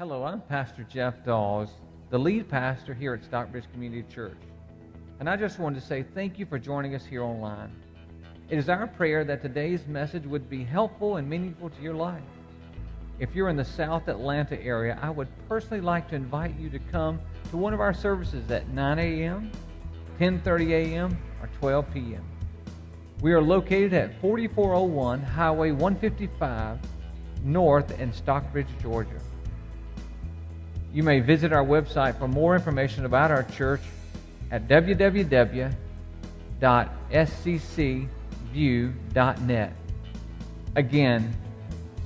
Hello, I'm Pastor Jeff Dawes, the lead pastor here at Stockbridge Community Church. And I just wanted to say thank you for joining us here online. It is our prayer that today's message would be helpful and meaningful to your life. If you're in the South Atlanta area, I would personally like to invite you to come to one of our services at 9 a.m., 10:30 a.m., or 12 p.m. We are located at 4401 Highway 155 North in Stockbridge, Georgia. You may visit our website for more information about our church at www.sccview.net. Again,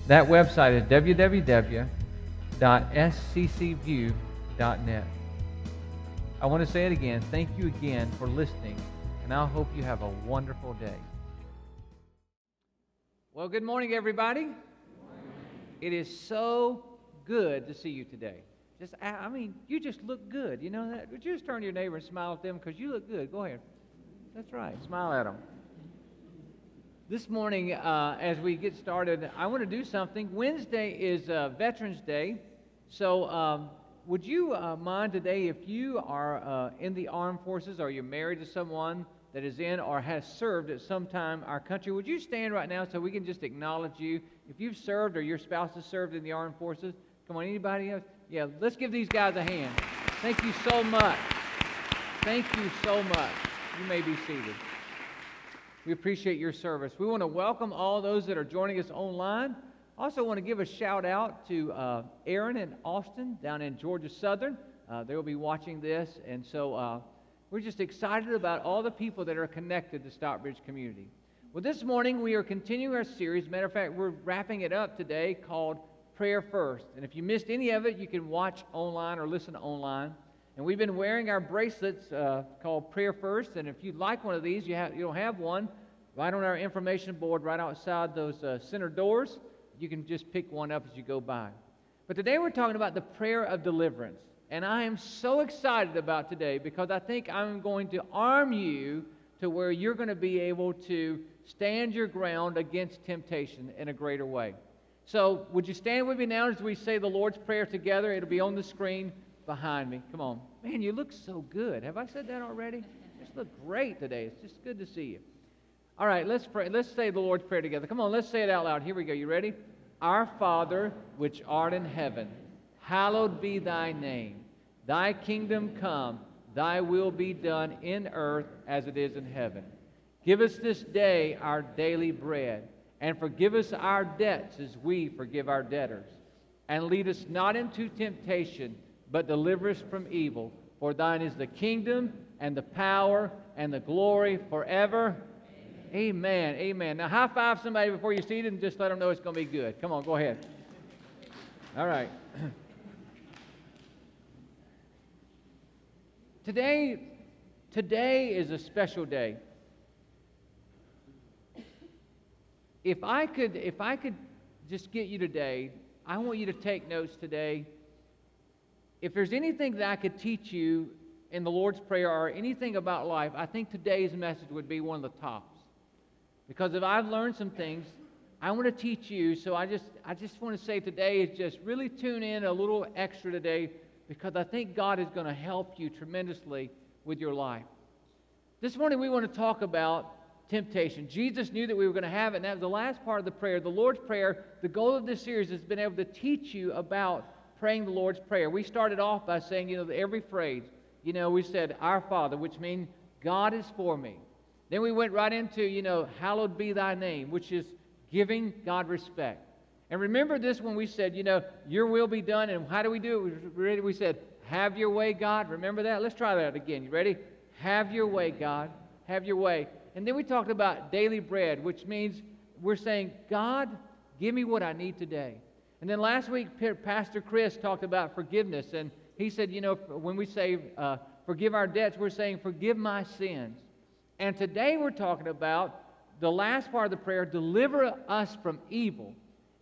that website is www.sccview.net. I want to say it again. Thank you again for listening, and I hope you have a wonderful day. Well, good morning, everybody. It is so good to see you today. Just, I mean, you just look good. You know that? Would you just turn to your neighbor and smile at them because you look good? Go ahead. That's right. Smile at them. This morning, uh, as we get started, I want to do something. Wednesday is uh, Veterans Day. So, um, would you uh, mind today if you are uh, in the armed forces or you're married to someone that is in or has served at some time our country, would you stand right now so we can just acknowledge you? If you've served or your spouse has served in the armed forces, come on, anybody else? Yeah, let's give these guys a hand. Thank you so much. Thank you so much. You may be seated. We appreciate your service. We want to welcome all those that are joining us online. Also, want to give a shout out to uh, Aaron and Austin down in Georgia Southern. Uh, they will be watching this, and so uh, we're just excited about all the people that are connected to Stockbridge Community. Well, this morning we are continuing our series. Matter of fact, we're wrapping it up today called prayer first. And if you missed any of it, you can watch online or listen online. And we've been wearing our bracelets uh, called Prayer First. And if you'd like one of these, you, have, you don't have one, right on our information board right outside those uh, center doors. You can just pick one up as you go by. But today we're talking about the prayer of deliverance. And I am so excited about today because I think I'm going to arm you to where you're going to be able to stand your ground against temptation in a greater way. So, would you stand with me now as we say the Lord's Prayer together? It'll be on the screen behind me. Come on. Man, you look so good. Have I said that already? You just look great today. It's just good to see you. All right, let's pray. Let's say the Lord's Prayer together. Come on, let's say it out loud. Here we go. You ready? Our Father, which art in heaven, hallowed be thy name. Thy kingdom come, thy will be done in earth as it is in heaven. Give us this day our daily bread and forgive us our debts as we forgive our debtors. And lead us not into temptation, but deliver us from evil. For thine is the kingdom and the power and the glory forever. Amen. Amen. Amen. Now, high five somebody before you seated and just let them know it's going to be good. Come on, go ahead. All right. Today, today is a special day. If I could, if I could just get you today, I want you to take notes today. If there's anything that I could teach you in the Lord's Prayer or anything about life, I think today's message would be one of the tops. Because if I've learned some things, I want to teach you. So I just, I just want to say today is just really tune in a little extra today because I think God is going to help you tremendously with your life. This morning we want to talk about temptation. Jesus knew that we were going to have it, and that was the last part of the prayer. The Lord's Prayer, the goal of this series has been able to teach you about praying the Lord's Prayer. We started off by saying, you know, every phrase, you know, we said, Our Father, which means God is for me. Then we went right into, you know, hallowed be thy name, which is giving God respect. And remember this when we said, you know, your will be done. And how do we do it? We said, have your way, God. Remember that? Let's try that again. You ready? Have your way, God. Have your way. And then we talked about daily bread, which means we're saying, God, give me what I need today. And then last week, Pastor Chris talked about forgiveness. And he said, you know, when we say uh, forgive our debts, we're saying forgive my sins. And today we're talking about the last part of the prayer deliver us from evil.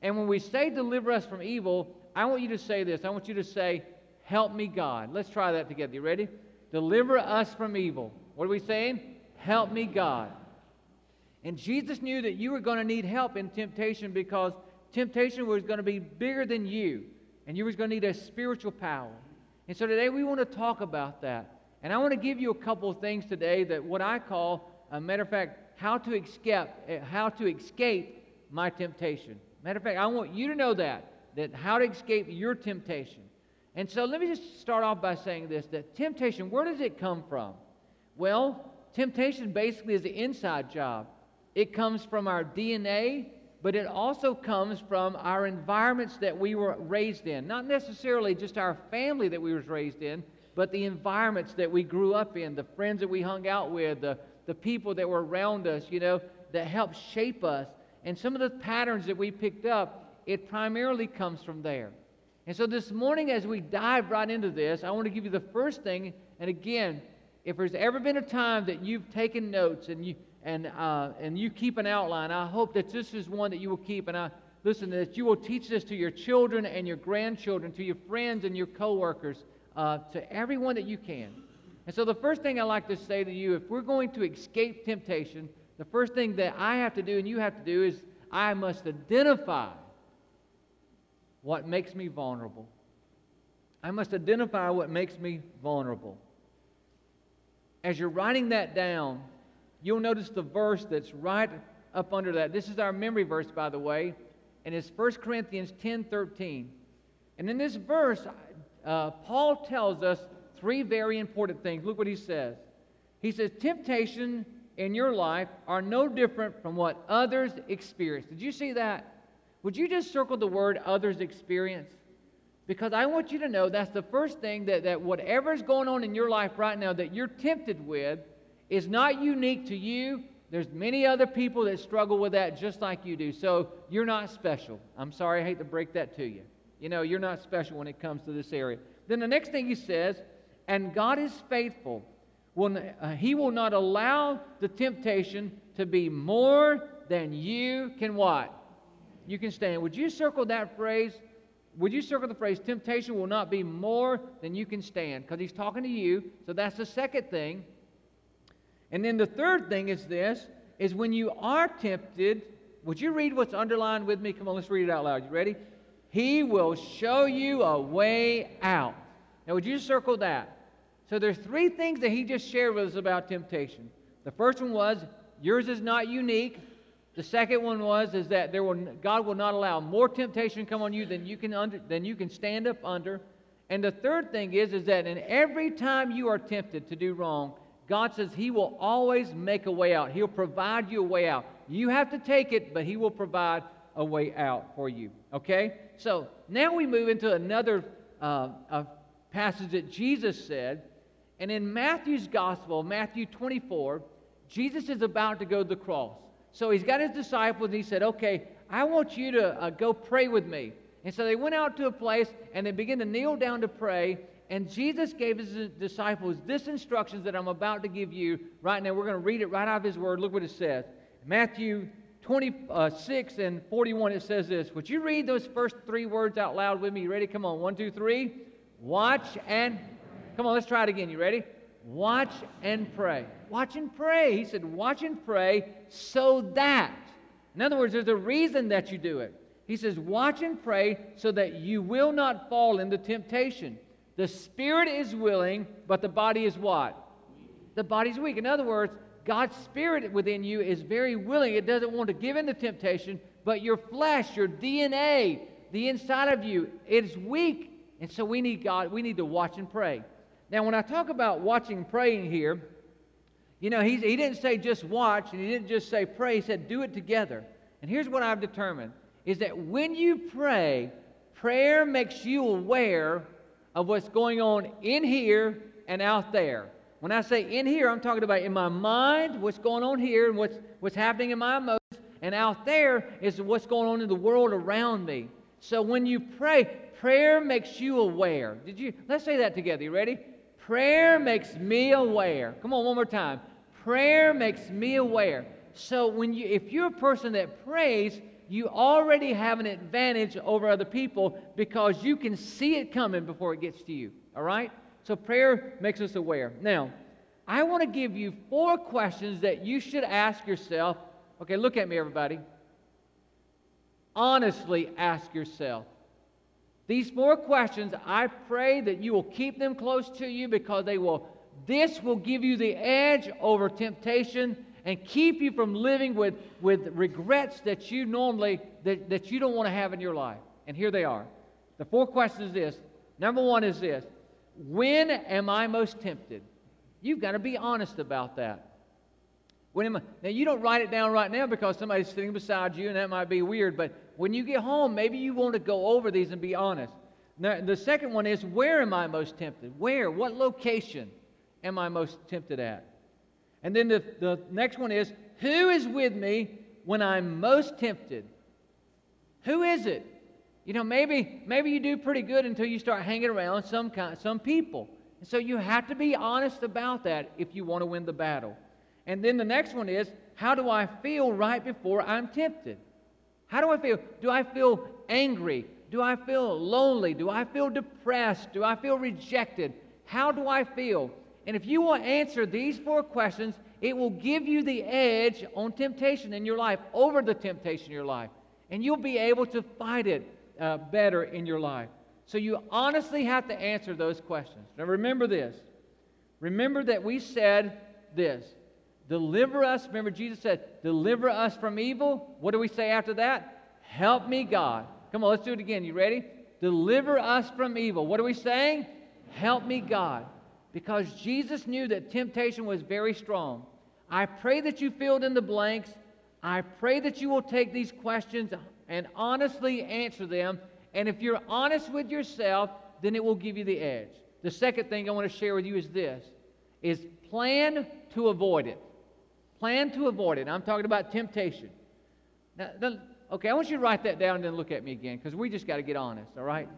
And when we say deliver us from evil, I want you to say this. I want you to say, help me, God. Let's try that together. You ready? Deliver us from evil. What are we saying? Help me, God. And Jesus knew that you were going to need help in temptation because temptation was going to be bigger than you. and you were going to need a spiritual power. And so today we want to talk about that. And I want to give you a couple of things today that what I call, a matter of fact, how to escape, eh, how to escape my temptation. Matter of fact, I want you to know that, that how to escape your temptation. And so let me just start off by saying this that temptation, where does it come from? Well, temptation basically is an inside job. It comes from our DNA, but it also comes from our environments that we were raised in. Not necessarily just our family that we was raised in, but the environments that we grew up in, the friends that we hung out with, the, the people that were around us, you know, that helped shape us. And some of the patterns that we picked up, it primarily comes from there. And so this morning, as we dive right into this, I want to give you the first thing. And again, if there's ever been a time that you've taken notes and you and uh, and you keep an outline, I hope that this is one that you will keep. And I listen that you will teach this to your children and your grandchildren, to your friends and your coworkers, uh, to everyone that you can. And so the first thing I like to say to you, if we're going to escape temptation, the first thing that I have to do and you have to do is I must identify what makes me vulnerable. I must identify what makes me vulnerable. As you're writing that down, you'll notice the verse that's right up under that. This is our memory verse, by the way, and it's 1 Corinthians 10 13. And in this verse, uh, Paul tells us three very important things. Look what he says. He says, Temptation in your life are no different from what others experience. Did you see that? Would you just circle the word others experience? Because I want you to know that's the first thing that, that whatever's going on in your life right now that you're tempted with is not unique to you. There's many other people that struggle with that just like you do. So you're not special. I'm sorry, I hate to break that to you. You know, you're not special when it comes to this area. Then the next thing he says, and God is faithful. Will, uh, he will not allow the temptation to be more than you can what? You can stand. Would you circle that phrase? Would you circle the phrase, temptation will not be more than you can stand? Because he's talking to you. So that's the second thing. And then the third thing is this, is when you are tempted, would you read what's underlined with me? Come on, let's read it out loud. You ready? He will show you a way out. Now, would you circle that? So there's three things that he just shared with us about temptation. The first one was yours is not unique. The second one was is that there will, God will not allow more temptation to come on you than you can under, than you can stand up under. And the third thing is is that in every time you are tempted to do wrong, God says He will always make a way out. He'll provide you a way out. You have to take it, but He will provide a way out for you. Okay? So now we move into another uh, passage that Jesus said. And in Matthew's gospel, Matthew 24, Jesus is about to go to the cross. So he's got his disciples and he said, Okay, I want you to uh, go pray with me. And so they went out to a place and they began to kneel down to pray. And Jesus gave his disciples this instructions that I'm about to give you right now. We're going to read it right out of his word. Look what it says. Matthew 26 and 41, it says this. Would you read those first three words out loud with me? You ready? Come on. One, two, three. Watch and. Come on, let's try it again. You ready? Watch and pray. Watch and pray. He said, Watch and pray so that. In other words, there's a reason that you do it. He says, Watch and pray so that you will not fall into temptation. The spirit is willing, but the body is what? The body's weak. In other words, God's spirit within you is very willing. It doesn't want to give in to temptation, but your flesh, your DNA, the inside of you, it is weak. And so we need God, we need to watch and pray. Now, when I talk about watching praying here, you know, he didn't say just watch and he didn't just say pray. He said do it together. And here's what I've determined is that when you pray, prayer makes you aware of what's going on in here and out there. When I say in here, I'm talking about in my mind, what's going on here and what's, what's happening in my emotions. And out there is what's going on in the world around me. So when you pray, prayer makes you aware. Did you? Let's say that together. You ready? Prayer makes me aware. Come on, one more time. Prayer makes me aware. So when you, if you're a person that prays, you already have an advantage over other people because you can see it coming before it gets to you. All right? So prayer makes us aware. Now, I want to give you four questions that you should ask yourself. Okay, look at me, everybody. Honestly ask yourself These four questions, I pray that you will keep them close to you because they will this will give you the edge over temptation and keep you from living with, with regrets that you normally that, that you don't want to have in your life. And here they are. The four questions is this. Number one is this. When am I most tempted? You've got to be honest about that. When am I, now you don't write it down right now because somebody's sitting beside you and that might be weird, but when you get home, maybe you want to go over these and be honest. Now, the second one is where am I most tempted? Where? What location am I most tempted at? And then the, the next one is who is with me when I'm most tempted? Who is it? You know, maybe maybe you do pretty good until you start hanging around some kind, some people. And so you have to be honest about that if you want to win the battle. And then the next one is how do I feel right before I'm tempted? How do I feel? Do I feel angry? Do I feel lonely? Do I feel depressed? Do I feel rejected? How do I feel? And if you will answer these four questions, it will give you the edge on temptation in your life, over the temptation in your life. And you'll be able to fight it uh, better in your life. So you honestly have to answer those questions. Now remember this. Remember that we said this Deliver us. Remember, Jesus said, Deliver us from evil. What do we say after that? Help me, God. Come on, let's do it again. You ready? Deliver us from evil. What are we saying? Help me, God. Because Jesus knew that temptation was very strong. I pray that you filled in the blanks. I pray that you will take these questions and honestly answer them. And if you're honest with yourself, then it will give you the edge. The second thing I want to share with you is this is plan to avoid it. Plan to avoid it. I'm talking about temptation. Now, okay, I want you to write that down and then look at me again because we just got to get honest, all right?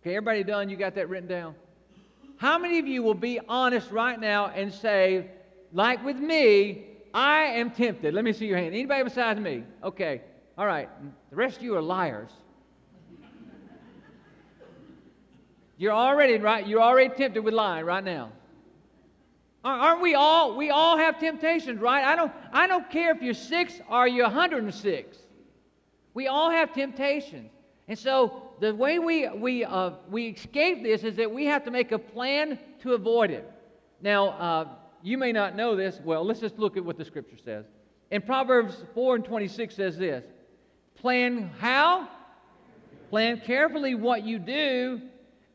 Okay, everybody done? You got that written down? How many of you will be honest right now and say, like with me, I am tempted? Let me see your hand. Anybody besides me? Okay, all right. The rest of you are liars. You're already right. You're already tempted with lying right now. Aren't we all? We all have temptations, right? I don't, I don't care if you're six or you're 106. We all have temptations. And so the way we, we, uh, we escape this is that we have to make a plan to avoid it. Now, uh, you may not know this. Well, let's just look at what the scripture says. In Proverbs 4 and 26 says this Plan how? Plan carefully what you do,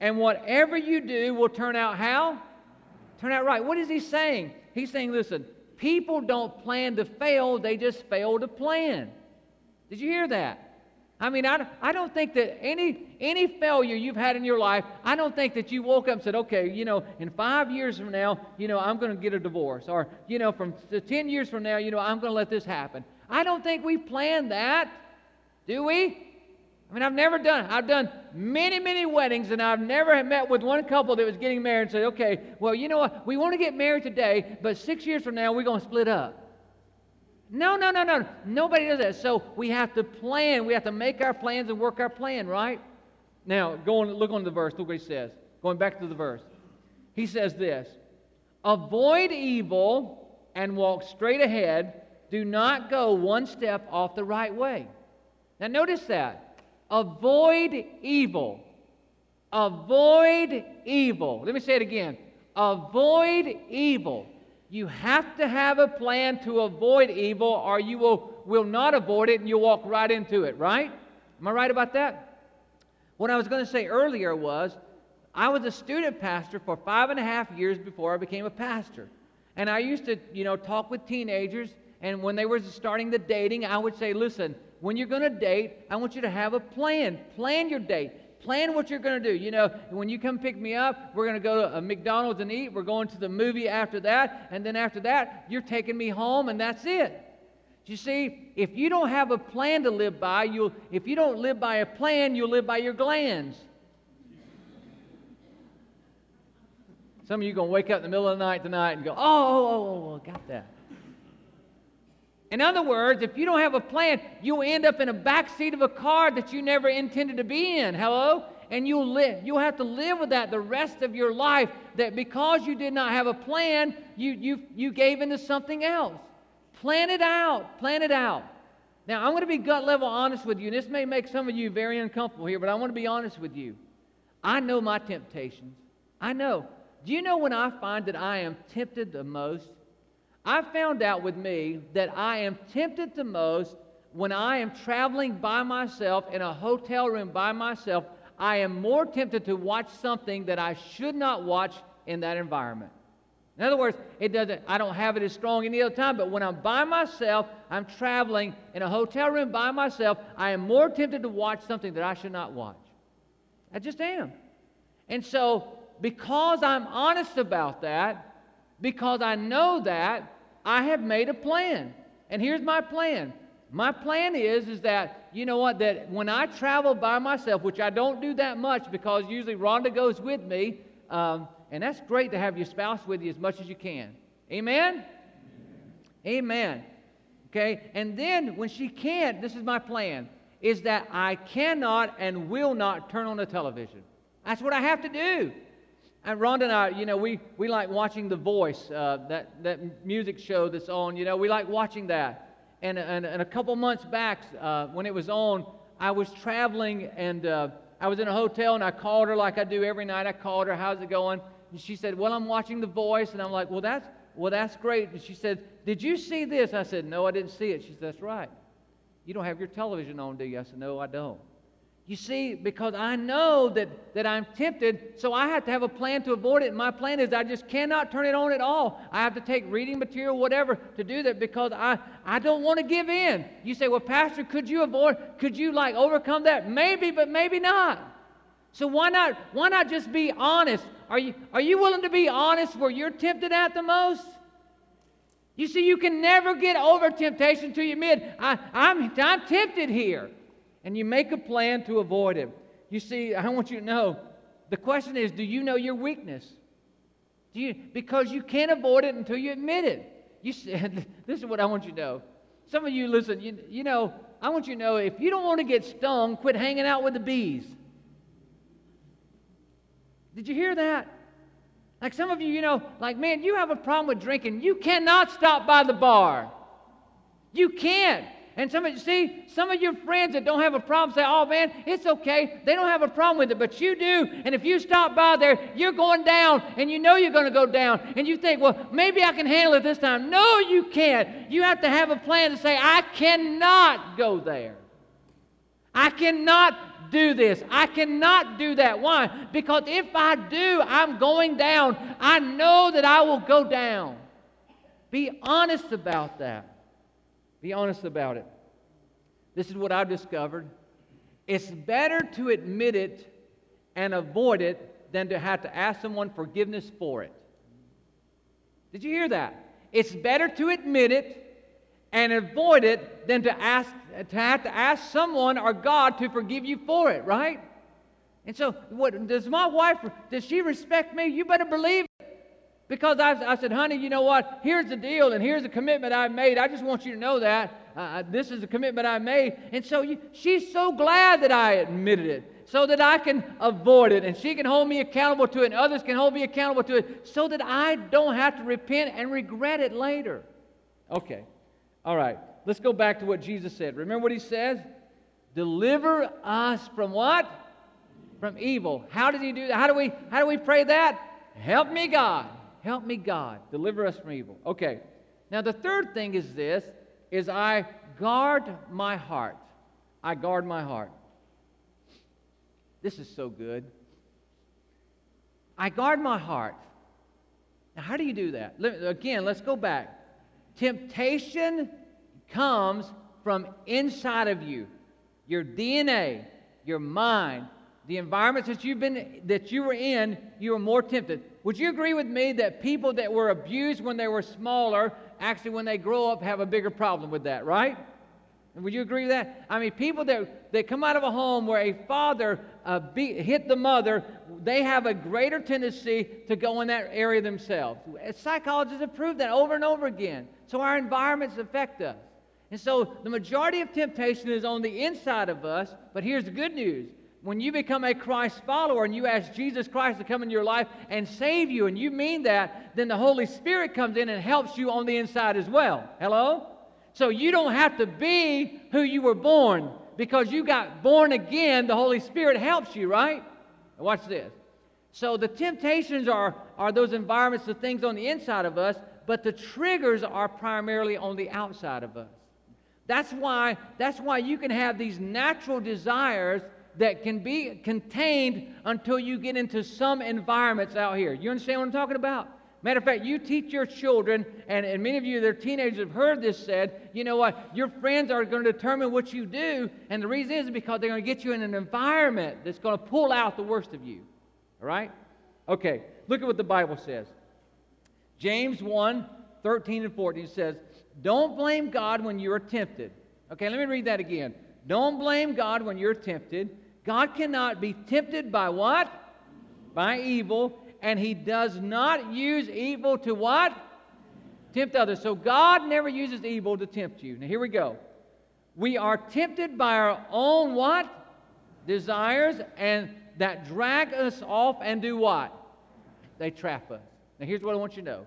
and whatever you do will turn out how? Turn out right. What is he saying? He's saying, listen, people don't plan to fail, they just fail to plan. Did you hear that? I mean, I, I don't think that any, any failure you've had in your life, I don't think that you woke up and said, okay, you know, in five years from now, you know, I'm going to get a divorce. Or, you know, from 10 years from now, you know, I'm going to let this happen. I don't think we planned that, do we? I mean, I've never done I've done many, many weddings, and I've never met with one couple that was getting married and said, okay, well, you know what? We want to get married today, but six years from now, we're going to split up. No, no, no, no. Nobody does that. So we have to plan. We have to make our plans and work our plan, right? Now, go on, look on the verse. Look what he says. Going back to the verse. He says this Avoid evil and walk straight ahead. Do not go one step off the right way. Now, notice that. Avoid evil. Avoid evil. Let me say it again. Avoid evil. You have to have a plan to avoid evil, or you will, will not avoid it and you'll walk right into it, right? Am I right about that? What I was going to say earlier was I was a student pastor for five and a half years before I became a pastor. And I used to, you know, talk with teenagers, and when they were starting the dating, I would say, listen, when you're going to date, I want you to have a plan. Plan your date. Plan what you're going to do. You know, when you come pick me up, we're going to go to a McDonald's and eat. We're going to the movie after that. And then after that, you're taking me home, and that's it. You see, if you don't have a plan to live by, you'll, if you don't live by a plan, you'll live by your glands. Some of you are going to wake up in the middle of the night tonight and go, oh, oh, oh, oh, got that. In other words, if you don't have a plan, you'll end up in a back seat of a car that you never intended to be in. Hello? And you'll live. You'll have to live with that the rest of your life. That because you did not have a plan, you you you gave into something else. Plan it out. Plan it out. Now, I'm going to be gut level honest with you, and this may make some of you very uncomfortable here, but I want to be honest with you. I know my temptations. I know. Do you know when I find that I am tempted the most? I found out with me that I am tempted the most when I am traveling by myself in a hotel room by myself. I am more tempted to watch something that I should not watch in that environment. In other words, it doesn't, I don't have it as strong any other time, but when I'm by myself, I'm traveling in a hotel room by myself, I am more tempted to watch something that I should not watch. I just am. And so, because I'm honest about that, because I know that, I have made a plan. And here's my plan. My plan is is that you know what that when I travel by myself, which I don't do that much because usually Rhonda goes with me, um, and that's great to have your spouse with you as much as you can. Amen? Amen. Okay? And then when she can't, this is my plan, is that I cannot and will not turn on the television. That's what I have to do. And Rhonda and I, you know, we, we like watching The Voice, uh, that, that music show that's on. You know, we like watching that. And, and, and a couple months back, uh, when it was on, I was traveling and uh, I was in a hotel and I called her like I do every night. I called her, how's it going? And she said, Well, I'm watching The Voice. And I'm like, Well, that's, well, that's great. And she said, Did you see this? I said, No, I didn't see it. She said, That's right. You don't have your television on, do you? I said, No, I don't. You see, because I know that, that I'm tempted, so I have to have a plan to avoid it. And my plan is I just cannot turn it on at all. I have to take reading material, whatever, to do that because I, I don't want to give in. You say, well, Pastor, could you avoid, could you like overcome that? Maybe, but maybe not. So why not, why not just be honest? Are you, are you willing to be honest where you're tempted at the most? You see, you can never get over temptation till you admit, I, I'm, I'm tempted here. And you make a plan to avoid it. You see, I want you to know the question is do you know your weakness? Do you, because you can't avoid it until you admit it. You this is what I want you to know. Some of you listen, you, you know, I want you to know if you don't want to get stung, quit hanging out with the bees. Did you hear that? Like some of you, you know, like, man, you have a problem with drinking. You cannot stop by the bar. You can't. And some of you see, some of your friends that don't have a problem say, oh man, it's okay. They don't have a problem with it, but you do. And if you stop by there, you're going down, and you know you're going to go down. And you think, well, maybe I can handle it this time. No, you can't. You have to have a plan to say, I cannot go there. I cannot do this. I cannot do that. Why? Because if I do, I'm going down. I know that I will go down. Be honest about that. Be honest about it. This is what I've discovered. It's better to admit it and avoid it than to have to ask someone forgiveness for it. Did you hear that? It's better to admit it and avoid it than to ask to have to ask someone or God to forgive you for it, right? And so, what does my wife does she respect me? You better believe. Because I, I said, honey, you know what? Here's the deal, and here's the commitment I've made. I just want you to know that. Uh, uh this is the commitment I made. And so you, she's so glad that I admitted it so that I can avoid it and she can hold me accountable to it and others can hold me accountable to it so that I don't have to repent and regret it later. Okay. All right. Let's go back to what Jesus said. Remember what he says? Deliver us from what? From evil. How did he do that? How do we how do we pray that? Help me, God. Help me, God. Deliver us from evil. Okay. Now the third thing is this is I guard my heart. I guard my heart. This is so good. I guard my heart. Now, how do you do that? Again, let's go back. Temptation comes from inside of you your DNA, your mind, the environments that you've been that you were in, you were more tempted. Would you agree with me that people that were abused when they were smaller, actually when they grow up have a bigger problem with that, right? Would you agree with that? I mean, people that, that come out of a home where a father uh, beat, hit the mother, they have a greater tendency to go in that area themselves. Psychologists have proved that over and over again. So our environments affect us. And so the majority of temptation is on the inside of us, but here's the good news. When you become a Christ follower and you ask Jesus Christ to come in your life and save you, and you mean that, then the Holy Spirit comes in and helps you on the inside as well. Hello? So you don't have to be who you were born because you got born again. The Holy Spirit helps you, right? Watch this. So the temptations are, are those environments, the things on the inside of us, but the triggers are primarily on the outside of us. That's why, that's why you can have these natural desires that can be contained until you get into some environments out here. You understand what I'm talking about? Matter of fact, you teach your children, and, and many of you that are teenagers have heard this said, you know what, your friends are going to determine what you do, and the reason is because they're going to get you in an environment that's going to pull out the worst of you. All right? Okay, look at what the Bible says. James 1 13 and 14 says, Don't blame God when you are tempted. Okay, let me read that again. Don't blame God when you're tempted. God cannot be tempted by what? By evil, and he does not use evil to what? Tempt others. So God never uses evil to tempt you. Now here we go. We are tempted by our own what? Desires, and that drag us off and do what? They trap us. Now here's what I want you to know.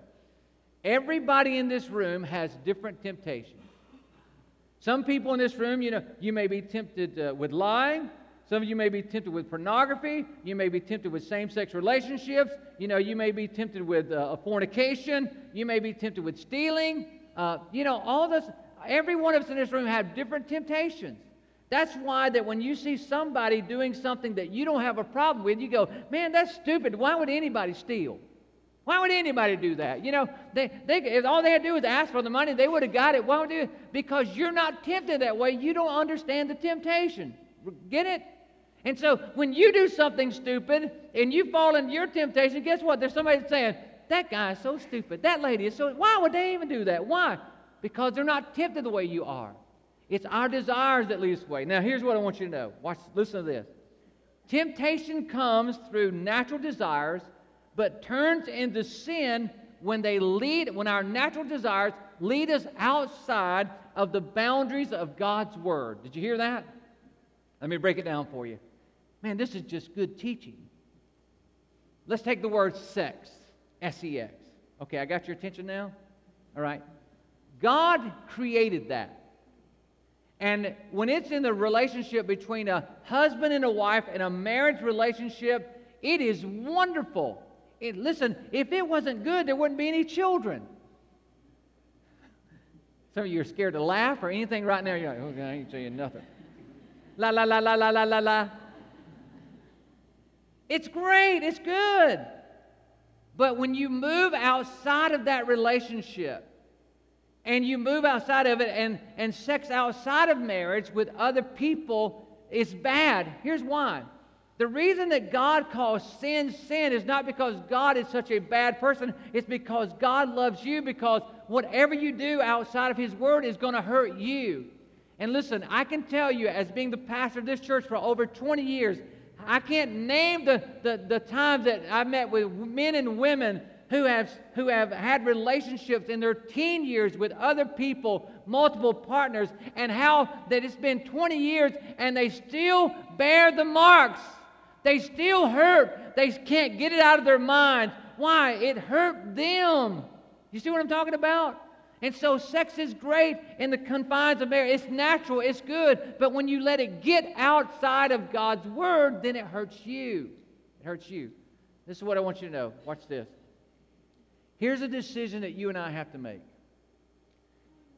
Everybody in this room has different temptations. Some people in this room, you know, you may be tempted uh, with lying. Some of you may be tempted with pornography. You may be tempted with same sex relationships. You know, you may be tempted with uh, fornication. You may be tempted with stealing. Uh, you know, all this, every one of us in this room have different temptations. That's why that when you see somebody doing something that you don't have a problem with, you go, man, that's stupid. Why would anybody steal? Why would anybody do that? You know, they, they, if all they had to do was ask for the money, they would have got it. Why would they? Because you're not tempted that way. You don't understand the temptation. Get it? And so when you do something stupid and you fall into your temptation, guess what? There's somebody saying, that guy is so stupid. That lady is so. Why would they even do that? Why? Because they're not tempted the way you are. It's our desires that lead us away. Now, here's what I want you to know. Watch, listen to this. Temptation comes through natural desires, but turns into sin when they lead, when our natural desires lead us outside of the boundaries of God's Word. Did you hear that? Let me break it down for you. Man, this is just good teaching. Let's take the word sex, S E X. Okay, I got your attention now? All right. God created that. And when it's in the relationship between a husband and a wife and a marriage relationship, it is wonderful. It, listen, if it wasn't good, there wouldn't be any children. Some of you are scared to laugh or anything right now. You're like, okay, I ain't saying nothing. La, la, la, la, la, la, la, la. It's great, it's good. But when you move outside of that relationship, and you move outside of it, and, and sex outside of marriage with other people is bad. Here's why. The reason that God calls sin sin is not because God is such a bad person. It's because God loves you, because whatever you do outside of His Word is going to hurt you. And listen, I can tell you, as being the pastor of this church for over 20 years, I can't name the, the, the times that I've met with men and women who have, who have had relationships in their teen years with other people, multiple partners, and how that it's been 20 years and they still bear the marks. They still hurt. They can't get it out of their minds. Why? It hurt them. You see what I'm talking about? And so sex is great in the confines of marriage. It's natural, it's good. But when you let it get outside of God's word, then it hurts you. It hurts you. This is what I want you to know. Watch this. Here's a decision that you and I have to make.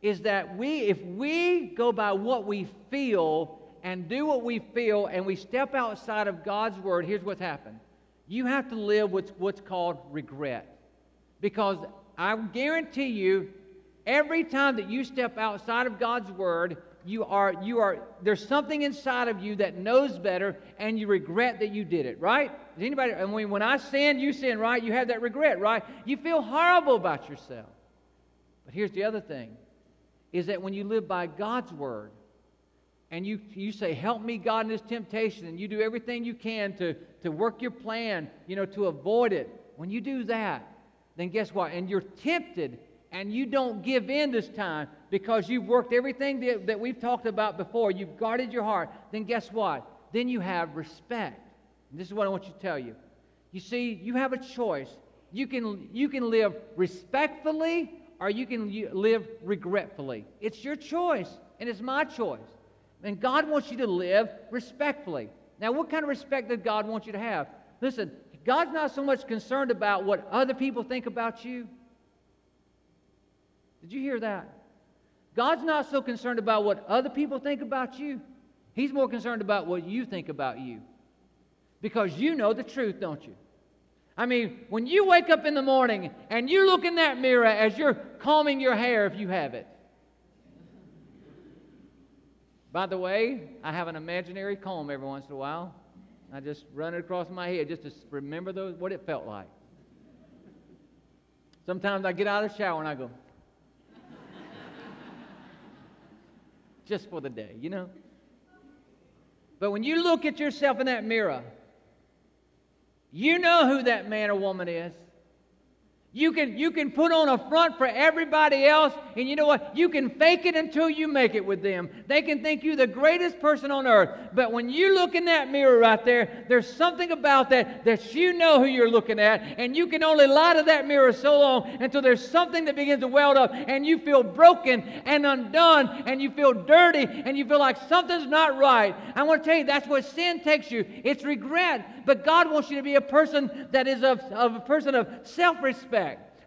Is that we, if we go by what we feel and do what we feel and we step outside of God's word, here's what's happened. You have to live with what's called regret. Because I guarantee you, every time that you step outside of God's word, you are you are there's something inside of you that knows better and you regret that you did it right? Does anybody I mean, when i sin you sin right? You have that regret right? You feel horrible about yourself. But here's the other thing is that when you live by god's word and you, you say help me god in this temptation and you do everything you can to, to work your plan you know to avoid it when you do that then guess what? And you're tempted and you don't give in this time because you've worked everything that, that we've talked about before, you've guarded your heart, then guess what? Then you have respect. And this is what I want you to tell you. You see, you have a choice. You can, you can live respectfully or you can live regretfully. It's your choice, and it's my choice. And God wants you to live respectfully. Now, what kind of respect does God want you to have? Listen, God's not so much concerned about what other people think about you. Did you hear that? God's not so concerned about what other people think about you. He's more concerned about what you think about you. Because you know the truth, don't you? I mean, when you wake up in the morning and you look in that mirror as you're combing your hair, if you have it. By the way, I have an imaginary comb every once in a while. I just run it across my head just to remember those, what it felt like. Sometimes I get out of the shower and I go, just for the day, you know? But when you look at yourself in that mirror, you know who that man or woman is. You can, you can put on a front for everybody else, and you know what? You can fake it until you make it with them. They can think you're the greatest person on earth. But when you look in that mirror right there, there's something about that that you know who you're looking at, and you can only lie to that mirror so long until there's something that begins to weld up, and you feel broken and undone, and you feel dirty, and you feel like something's not right. I want to tell you, that's what sin takes you. It's regret. But God wants you to be a person that is of, of a person of self respect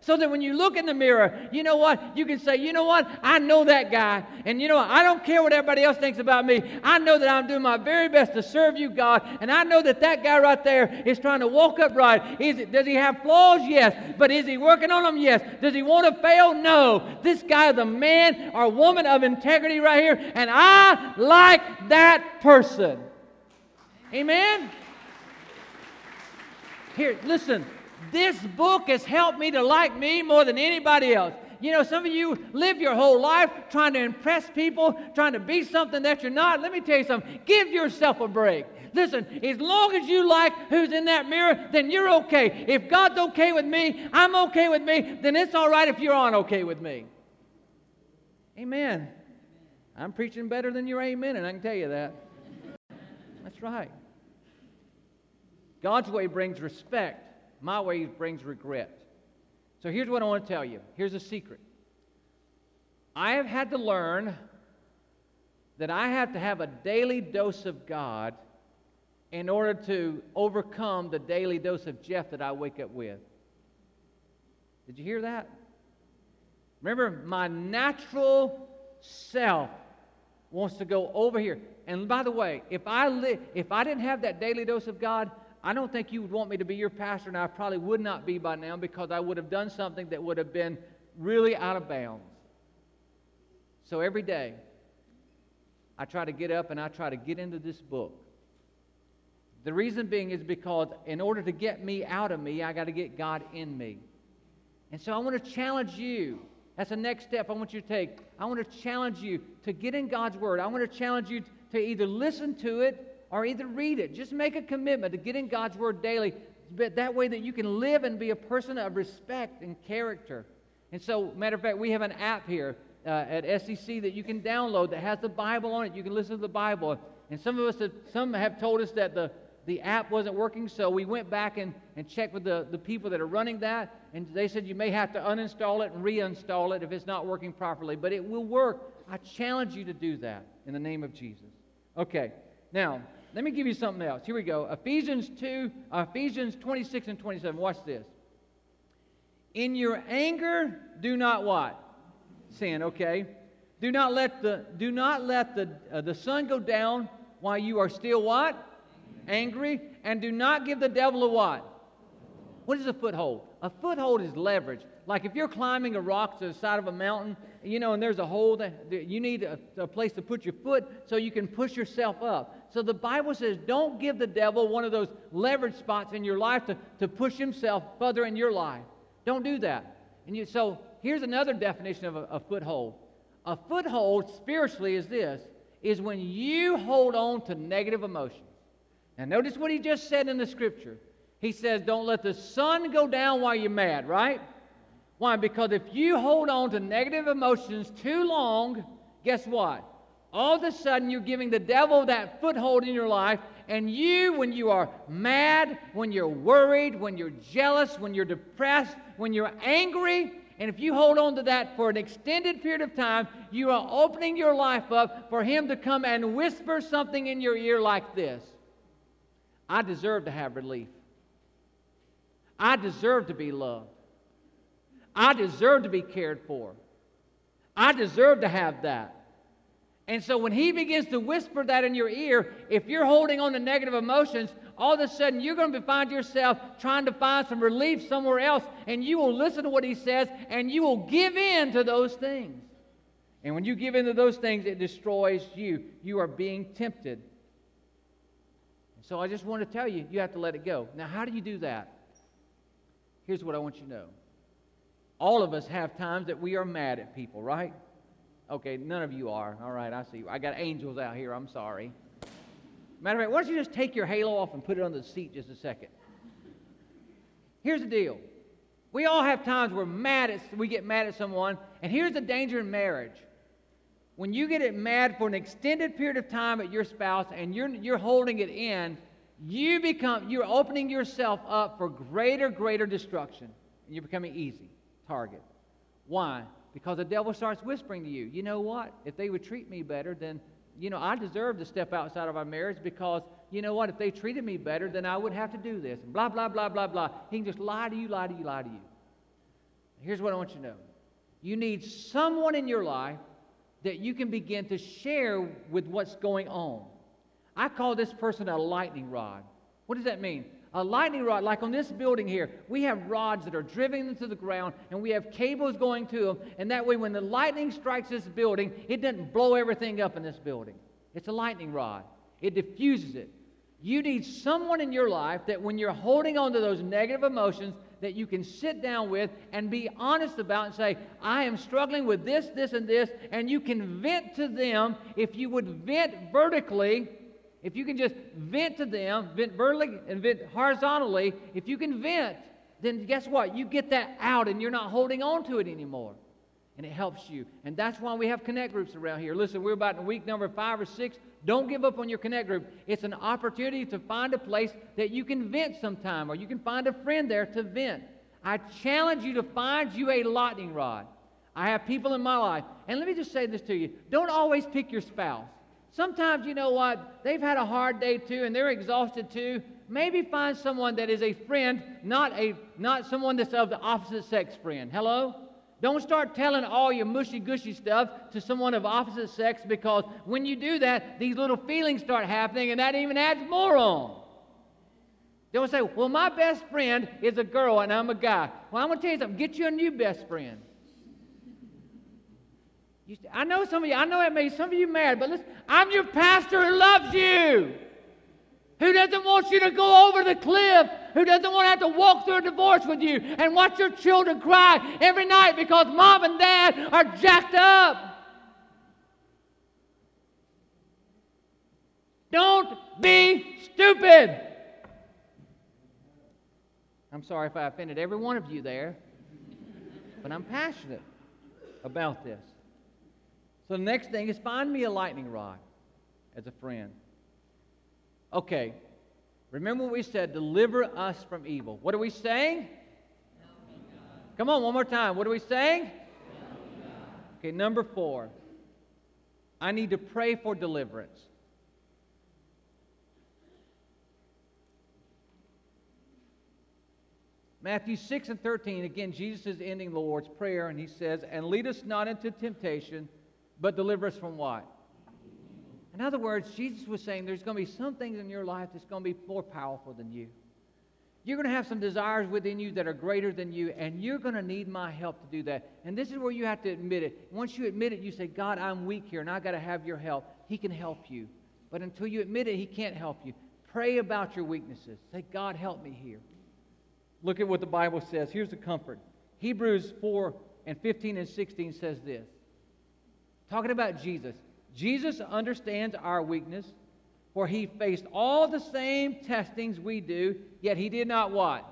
so that when you look in the mirror, you know what? You can say, you know what? I know that guy. And you know what? I don't care what everybody else thinks about me. I know that I'm doing my very best to serve you, God. And I know that that guy right there is trying to walk upright. Is, does he have flaws? Yes. But is he working on them? Yes. Does he want to fail? No. This guy is a man or woman of integrity right here. And I like that person. Amen? Here, listen. This book has helped me to like me more than anybody else. You know, some of you live your whole life trying to impress people, trying to be something that you're not. Let me tell you something. Give yourself a break. Listen, as long as you like who's in that mirror, then you're okay. If God's okay with me, I'm okay with me, then it's all right if you're on okay with me. Amen. I'm preaching better than your amen, and I can tell you that. That's right. God's way brings respect. My way brings regret. So here's what I want to tell you. Here's a secret. I have had to learn that I have to have a daily dose of God in order to overcome the daily dose of Jeff that I wake up with. Did you hear that? Remember, my natural self wants to go over here. And by the way, if I li- if I didn't have that daily dose of God, I don't think you would want me to be your pastor, and I probably would not be by now because I would have done something that would have been really out of bounds. So every day, I try to get up and I try to get into this book. The reason being is because in order to get me out of me, I got to get God in me. And so I want to challenge you. That's the next step I want you to take. I want to challenge you to get in God's Word. I want to challenge you to either listen to it or either read it. Just make a commitment to get in God's Word daily, but that way that you can live and be a person of respect and character. And so, matter of fact, we have an app here uh, at SCC that you can download that has the Bible on it. You can listen to the Bible. And some of us, have, some have told us that the, the app wasn't working, so we went back and, and checked with the, the people that are running that, and they said you may have to uninstall it and reinstall it if it's not working properly, but it will work. I challenge you to do that in the name of Jesus. Okay, now, let me give you something else. Here we go. Ephesians 2, uh, Ephesians 26 and 27. Watch this. In your anger, do not what? Sin, okay? Do not let the do not let the uh, the sun go down while you are still what? Angry, and do not give the devil a what? What is a foothold? A foothold is leverage. Like if you're climbing a rock to the side of a mountain, you know, and there's a hole that you need a, a place to put your foot so you can push yourself up. So the Bible says, don't give the devil one of those leverage spots in your life to, to push himself further in your life. Don't do that. And you, so here's another definition of a, a foothold. A foothold spiritually is this, is when you hold on to negative emotions. Now notice what he just said in the scripture. He says, don't let the sun go down while you're mad, right? Why? Because if you hold on to negative emotions too long, guess what? all of a sudden you're giving the devil that foothold in your life. And you, when you are mad, when you're worried, when you're jealous, when you're depressed, when you're angry, And if you hold on to that for an extended period of time, you are opening your life up for Him to come and whisper something in your ear like this I deserve to have relief. I deserve to be loved. I deserve to be cared for. I deserve to have that. And so when he begins to whisper that in your ear, if you're holding on to negative emotions, all of a sudden you're going to find yourself trying to find some relief somewhere else, and you will listen to what he says and you will give in to those things. And when you give in to those things, it destroys you. You are being tempted. So I just want to tell you, you have to let it go. Now, how do you do that? Here's what I want you to know. All of us have times that we are mad at people, right? Okay, none of you are. All right, I see. I got angels out here. I'm sorry. Matter of fact, why don't you just take your halo off and put it on the seat just a second? Here's the deal. We all have times where mad at, we get mad at someone, and here's the danger in marriage. When you get it mad for an extended period of time at your spouse and you're, you're holding it in, you become you're opening yourself up for greater, greater destruction. And you're becoming easy target. Why? Because the devil starts whispering to you, you know what? If they would treat me better, then, you know, I deserve to step outside of our marriage because, you know what? If they treated me better, then I would have to do this. And blah, blah, blah, blah, blah. He can just lie to you, lie to you, lie to you. Here's what I want you to know you need someone in your life that you can begin to share with what's going on. I call this person a lightning rod. What does that mean? a lightning rod, like on this building here, we have rods that are driven into the ground and we have cables going to them. And that way, when the lightning strikes this building, it doesn't blow everything up in this building. It's a lightning rod, it diffuses it. You need someone in your life that when you're holding on to those negative emotions, that you can sit down with and be honest about and say, I am struggling with this, this, and this, and you can vent to them. If you would vent vertically, if you can just vent to them, vent vertically and vent horizontally, if you can vent, then guess what? You get that out and you're not holding on to it anymore. And it helps you. And that's why we have connect groups around here. Listen, we're about in week number five or six. Don't give up on your connect group. It's an opportunity to find a place that you can vent sometime, or you can find a friend there to vent. I challenge you to find you a lightning rod. I have people in my life. And let me just say this to you don't always pick your spouse. Sometimes, you know what? They've had a hard day too and they're exhausted too. Maybe find someone that is a friend, not, a, not someone that's of the opposite sex friend. Hello? Don't start telling all your mushy gushy stuff to someone of opposite sex because when you do that, these little feelings start happening and that even adds more on. Don't say, well, my best friend is a girl and I'm a guy. Well, I'm going to tell you something. Get you a new best friend. You, I know some of you, I know it made some of you mad, but listen, I'm your pastor who loves you, who doesn't want you to go over the cliff, who doesn't want to have to walk through a divorce with you and watch your children cry every night because mom and dad are jacked up. Don't be stupid. I'm sorry if I offended every one of you there, but I'm passionate about this. So the next thing is find me a lightning rod as a friend. Okay, remember we said deliver us from evil. What are we saying? Come on, one more time. What are we saying? Okay, number four. I need to pray for deliverance. Matthew 6 and 13, again, Jesus is ending the Lord's Prayer, and he says, And lead us not into temptation but deliver us from what? In other words, Jesus was saying there's going to be some things in your life that's going to be more powerful than you. You're going to have some desires within you that are greater than you, and you're going to need my help to do that. And this is where you have to admit it. Once you admit it, you say, God, I'm weak here, and i got to have your help. He can help you. But until you admit it, He can't help you. Pray about your weaknesses. Say, God, help me here. Look at what the Bible says. Here's the comfort Hebrews 4 and 15 and 16 says this Talking about Jesus. Jesus understands our weakness, for he faced all the same testings we do, yet he did not what?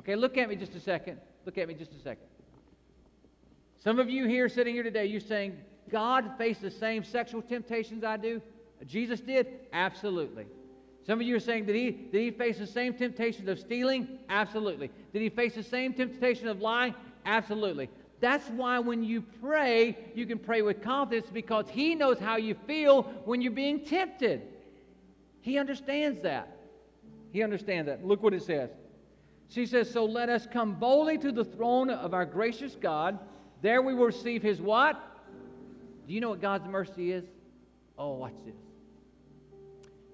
Okay, look at me just a second. Look at me just a second. Some of you here sitting here today, you're saying, God faced the same sexual temptations I do? Jesus did? Absolutely. Some of you are saying, did he, did he face the same temptations of stealing? Absolutely. Did he face the same temptation of lying? Absolutely. That's why when you pray, you can pray with confidence because He knows how you feel when you're being tempted. He understands that. He understands that. Look what it says. She says, So let us come boldly to the throne of our gracious God. There we will receive His what? Do you know what God's mercy is? Oh, watch this.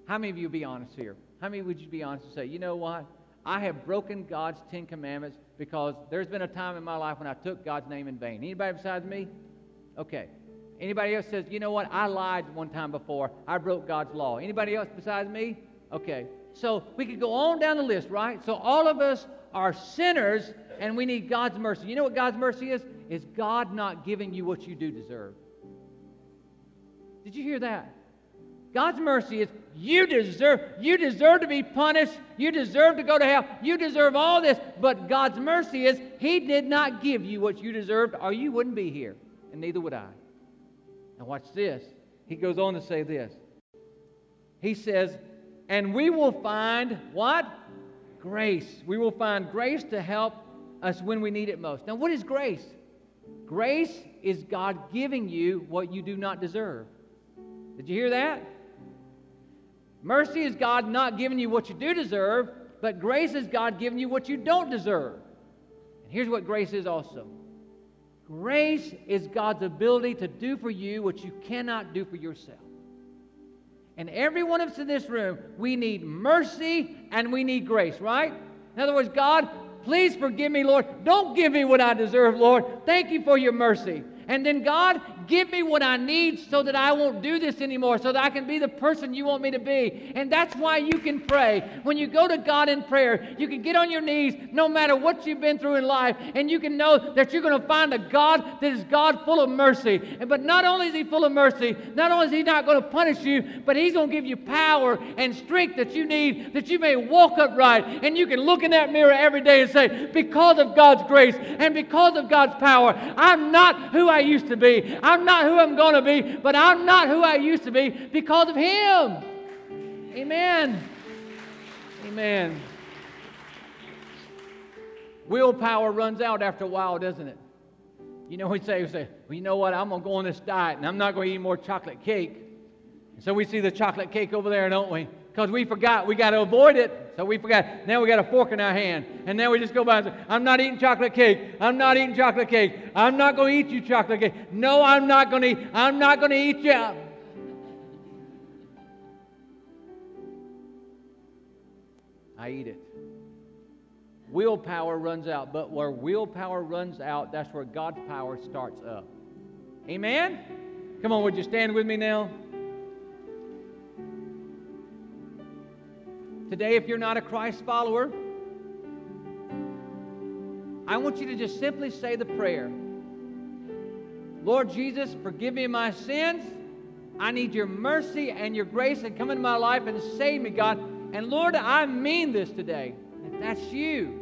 How many of you be honest here? How many would you be honest and say, you know what? I have broken God's Ten Commandments because there's been a time in my life when I took God's name in vain. Anybody besides me? Okay. Anybody else says, you know what? I lied one time before. I broke God's law. Anybody else besides me? Okay. So we could go on down the list, right? So all of us are sinners and we need God's mercy. You know what God's mercy is? Is God not giving you what you do deserve. Did you hear that? God's mercy is you deserve you deserve to be punished. You deserve to go to hell. You deserve all this. But God's mercy is he did not give you what you deserved or you wouldn't be here. And neither would I. Now watch this. He goes on to say this. He says, "And we will find what? Grace. We will find grace to help us when we need it most." Now what is grace? Grace is God giving you what you do not deserve. Did you hear that? Mercy is God not giving you what you do deserve, but grace is God giving you what you don't deserve. And here's what grace is also grace is God's ability to do for you what you cannot do for yourself. And every one of us in this room, we need mercy and we need grace, right? In other words, God, please forgive me, Lord. Don't give me what I deserve, Lord. Thank you for your mercy. And then, God, give me what I need so that I won't do this anymore, so that I can be the person you want me to be. And that's why you can pray. When you go to God in prayer, you can get on your knees no matter what you've been through in life, and you can know that you're going to find a God that is God full of mercy. And but not only is He full of mercy, not only is He not going to punish you, but He's going to give you power and strength that you need that you may walk upright. And you can look in that mirror every day and say, Because of God's grace and because of God's power, I'm not who I I used to be. I'm not who I'm going to be, but I'm not who I used to be because of Him. Amen. Amen. Willpower runs out after a while, doesn't it? You know, we say, we say, well, you know what? I'm going to go on this diet and I'm not going to eat more chocolate cake. So we see the chocolate cake over there, don't we? because we forgot we got to avoid it. So we forgot. Now we got a fork in our hand. And then we just go by and say, I'm not eating chocolate cake. I'm not eating chocolate cake. I'm not going to eat you chocolate cake. No, I'm not going to eat. I'm not going to eat you. I eat it. Willpower runs out, but where willpower runs out, that's where God's power starts up. Amen? Come on, would you stand with me now? Today, if you're not a Christ follower, I want you to just simply say the prayer Lord Jesus, forgive me my sins. I need your mercy and your grace and come into my life and save me, God. And Lord, I mean this today. If that's you,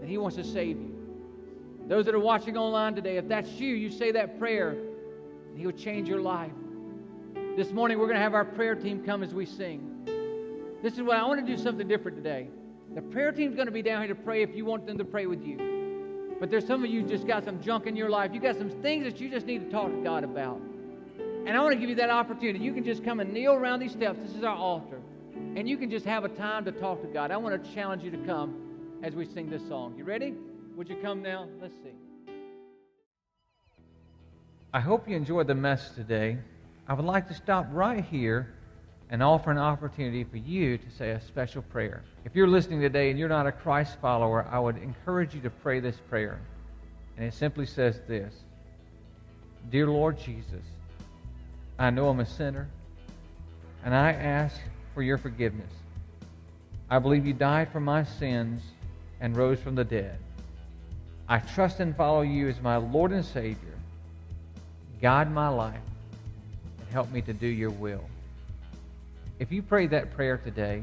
then He wants to save you. Those that are watching online today, if that's you, you say that prayer, and He will change your life. This morning, we're going to have our prayer team come as we sing. This is what I want to do something different today. The prayer team's going to be down here to pray if you want them to pray with you. But there's some of you just got some junk in your life. You got some things that you just need to talk to God about. And I want to give you that opportunity. You can just come and kneel around these steps. This is our altar. And you can just have a time to talk to God. I want to challenge you to come as we sing this song. You ready? Would you come now? Let's sing. I hope you enjoyed the message today. I would like to stop right here and offer an opportunity for you to say a special prayer. If you're listening today and you're not a Christ follower, I would encourage you to pray this prayer. And it simply says this Dear Lord Jesus, I know I'm a sinner, and I ask for your forgiveness. I believe you died for my sins and rose from the dead. I trust and follow you as my Lord and Savior. Guide my life and help me to do your will. If you prayed that prayer today,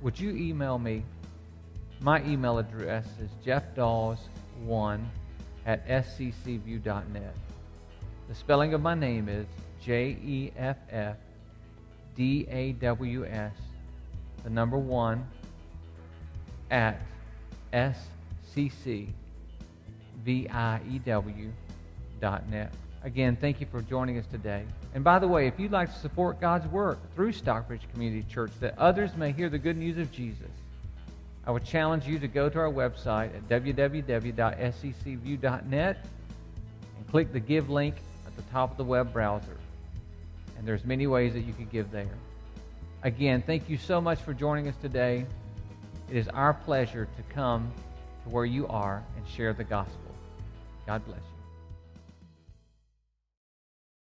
would you email me? My email address is jeffdaws1 at sccview.net. The spelling of my name is J E F F D A W S, the number one, at sccview.net. Again, thank you for joining us today. And by the way, if you'd like to support God's work through Stockbridge Community Church that others may hear the good news of Jesus, I would challenge you to go to our website at www.sccview.net and click the Give link at the top of the web browser. And there's many ways that you can give there. Again, thank you so much for joining us today. It is our pleasure to come to where you are and share the gospel. God bless you.